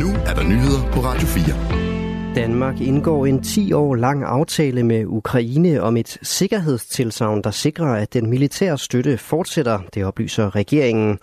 Nu er der nyheder på Radio 4. Danmark indgår en 10 år lang aftale med Ukraine om et sikkerhedstilsavn, der sikrer, at den militære støtte fortsætter, det oplyser regeringen.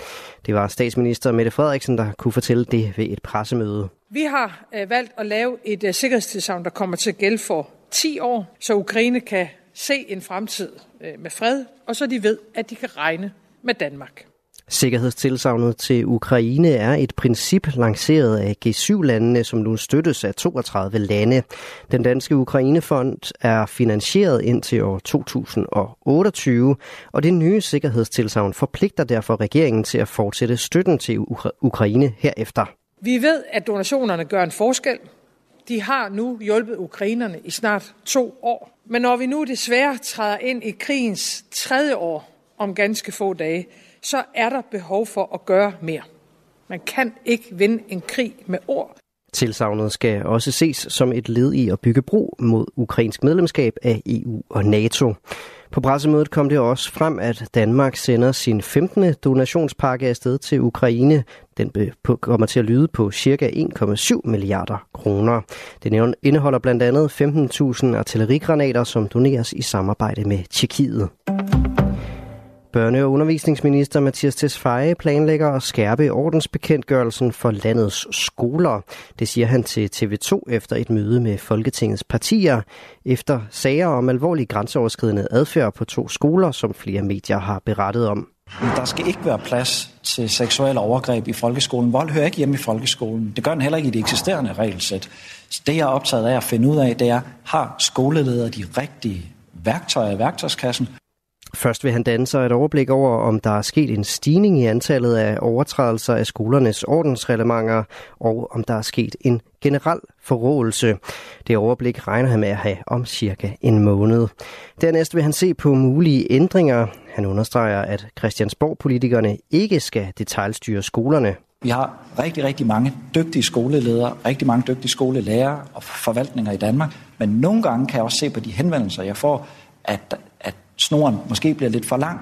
Det var statsminister Mette Frederiksen, der kunne fortælle det ved et pressemøde. Vi har øh, valgt at lave et øh, sikkerhedstilsavn, der kommer til at gælde for 10 år, så Ukraine kan se en fremtid øh, med fred, og så de ved, at de kan regne med Danmark. Sikkerhedstilsavnet til Ukraine er et princip lanceret af G7-landene, som nu støttes af 32 lande. Den danske Ukrainefond er finansieret indtil år 2028, og det nye sikkerhedstilsavn forpligter derfor regeringen til at fortsætte støtten til Ukraine herefter. Vi ved, at donationerne gør en forskel. De har nu hjulpet ukrainerne i snart to år. Men når vi nu desværre træder ind i krigens tredje år om ganske få dage, så er der behov for at gøre mere. Man kan ikke vinde en krig med ord. Tilsavnet skal også ses som et led i at bygge bro mod ukrainsk medlemskab af EU og NATO. På pressemødet kom det også frem, at Danmark sender sin 15. donationspakke afsted til Ukraine. Den kommer til at lyde på ca. 1,7 milliarder kroner. Den indeholder blandt andet 15.000 artillerigranater, som doneres i samarbejde med Tjekkiet. Børne- og undervisningsminister Mathias Tesfaye planlægger at skærpe ordensbekendtgørelsen for landets skoler. Det siger han til TV2 efter et møde med Folketingets partier, efter sager om alvorlig grænseoverskridende adfærd på to skoler, som flere medier har berettet om. Der skal ikke være plads til seksuelle overgreb i folkeskolen. Vold hører ikke hjemme i folkeskolen. Det gør den heller ikke i det eksisterende regelsæt. Så det, jeg er optaget af at finde ud af, det er, har skoleledere de rigtige værktøjer i værktøjskassen? Først vil han danne sig et overblik over, om der er sket en stigning i antallet af overtrædelser af skolernes ordensreglementer, og om der er sket en generel forrådelse. Det overblik regner han med at have om cirka en måned. Dernæst vil han se på mulige ændringer. Han understreger, at Christiansborg-politikerne ikke skal detaljstyre skolerne. Vi har rigtig, rigtig mange dygtige skoleledere, rigtig mange dygtige skolelærere og forvaltninger i Danmark. Men nogle gange kan jeg også se på de henvendelser, jeg får, at, at snoren måske bliver lidt for lang.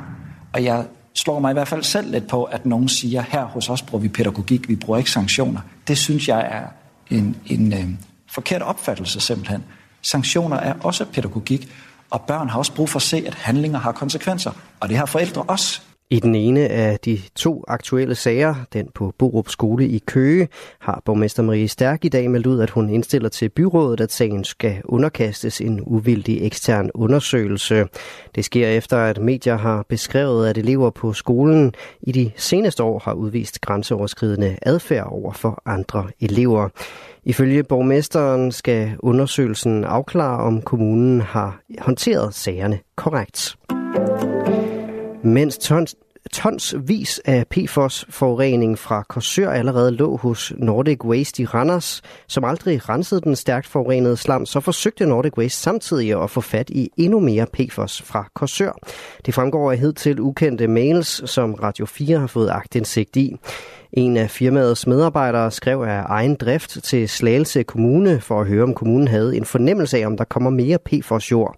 Og jeg slår mig i hvert fald selv lidt på, at nogen siger, her hos os bruger vi pædagogik, vi bruger ikke sanktioner. Det synes jeg er en, en øh, forkert opfattelse simpelthen. Sanktioner er også pædagogik, og børn har også brug for at se, at handlinger har konsekvenser. Og det har forældre også. I den ene af de to aktuelle sager, den på Borup Skole i Køge, har borgmester Marie Stærk i dag meldt ud, at hun indstiller til byrådet, at sagen skal underkastes en uvildig ekstern undersøgelse. Det sker efter, at medier har beskrevet, at elever på skolen i de seneste år har udvist grænseoverskridende adfærd over for andre elever. Ifølge borgmesteren skal undersøgelsen afklare, om kommunen har håndteret sagerne korrekt mens tons, tonsvis af PFOS-forurening fra Korsør allerede lå hos Nordic Waste i Randers, som aldrig rensede den stærkt forurenede slam, så forsøgte Nordic Waste samtidig at få fat i endnu mere PFOS fra Korsør. Det fremgår af til ukendte mails, som Radio 4 har fået agtindsigt i. En af firmaets medarbejdere skrev af egen drift til Slagelse Kommune for at høre, om kommunen havde en fornemmelse af, om der kommer mere PFOS-jord.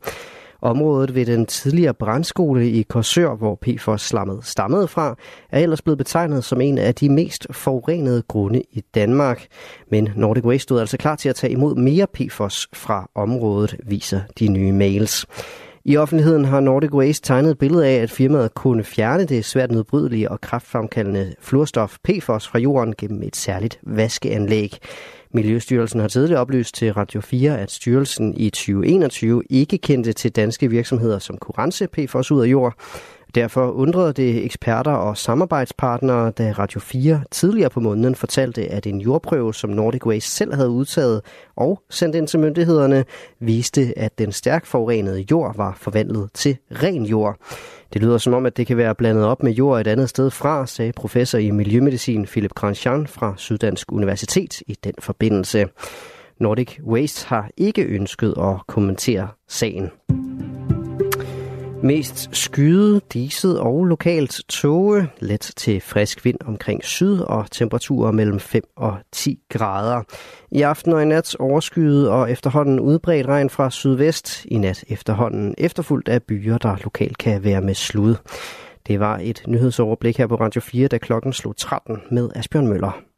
Området ved den tidligere brandskole i Korsør, hvor PFOS-slammet stammede fra, er ellers blevet betegnet som en af de mest forurenede grunde i Danmark. Men Nordic Waste stod altså klar til at tage imod mere PFOS fra området, viser de nye mails. I offentligheden har Nordic Waste tegnet et billede af, at firmaet kunne fjerne det svært nedbrydelige og kraftfremkaldende fluorstof PFOS fra jorden gennem et særligt vaskeanlæg. Miljøstyrelsen har tidligere oplyst til Radio 4, at styrelsen i 2021 ikke kendte til danske virksomheder, som kunne rense PFOS ud af jord. Derfor undrede det eksperter og samarbejdspartnere, da Radio 4 tidligere på måneden fortalte, at en jordprøve, som Nordic Waste selv havde udtaget og sendt ind til myndighederne, viste, at den stærkt forurenede jord var forvandlet til ren jord. Det lyder som om, at det kan være blandet op med jord et andet sted fra, sagde professor i miljømedicin Philip Grandjean fra Syddansk Universitet i den forbindelse. Nordic Waste har ikke ønsket at kommentere sagen. Mest skyde, diset og lokalt tåge, let til frisk vind omkring syd og temperaturer mellem 5 og 10 grader. I aften og i nat overskyet og efterhånden udbredt regn fra sydvest. I nat efterhånden efterfulgt af byer, der lokalt kan være med slud. Det var et nyhedsoverblik her på Radio 4, da klokken slog 13 med Asbjørn Møller.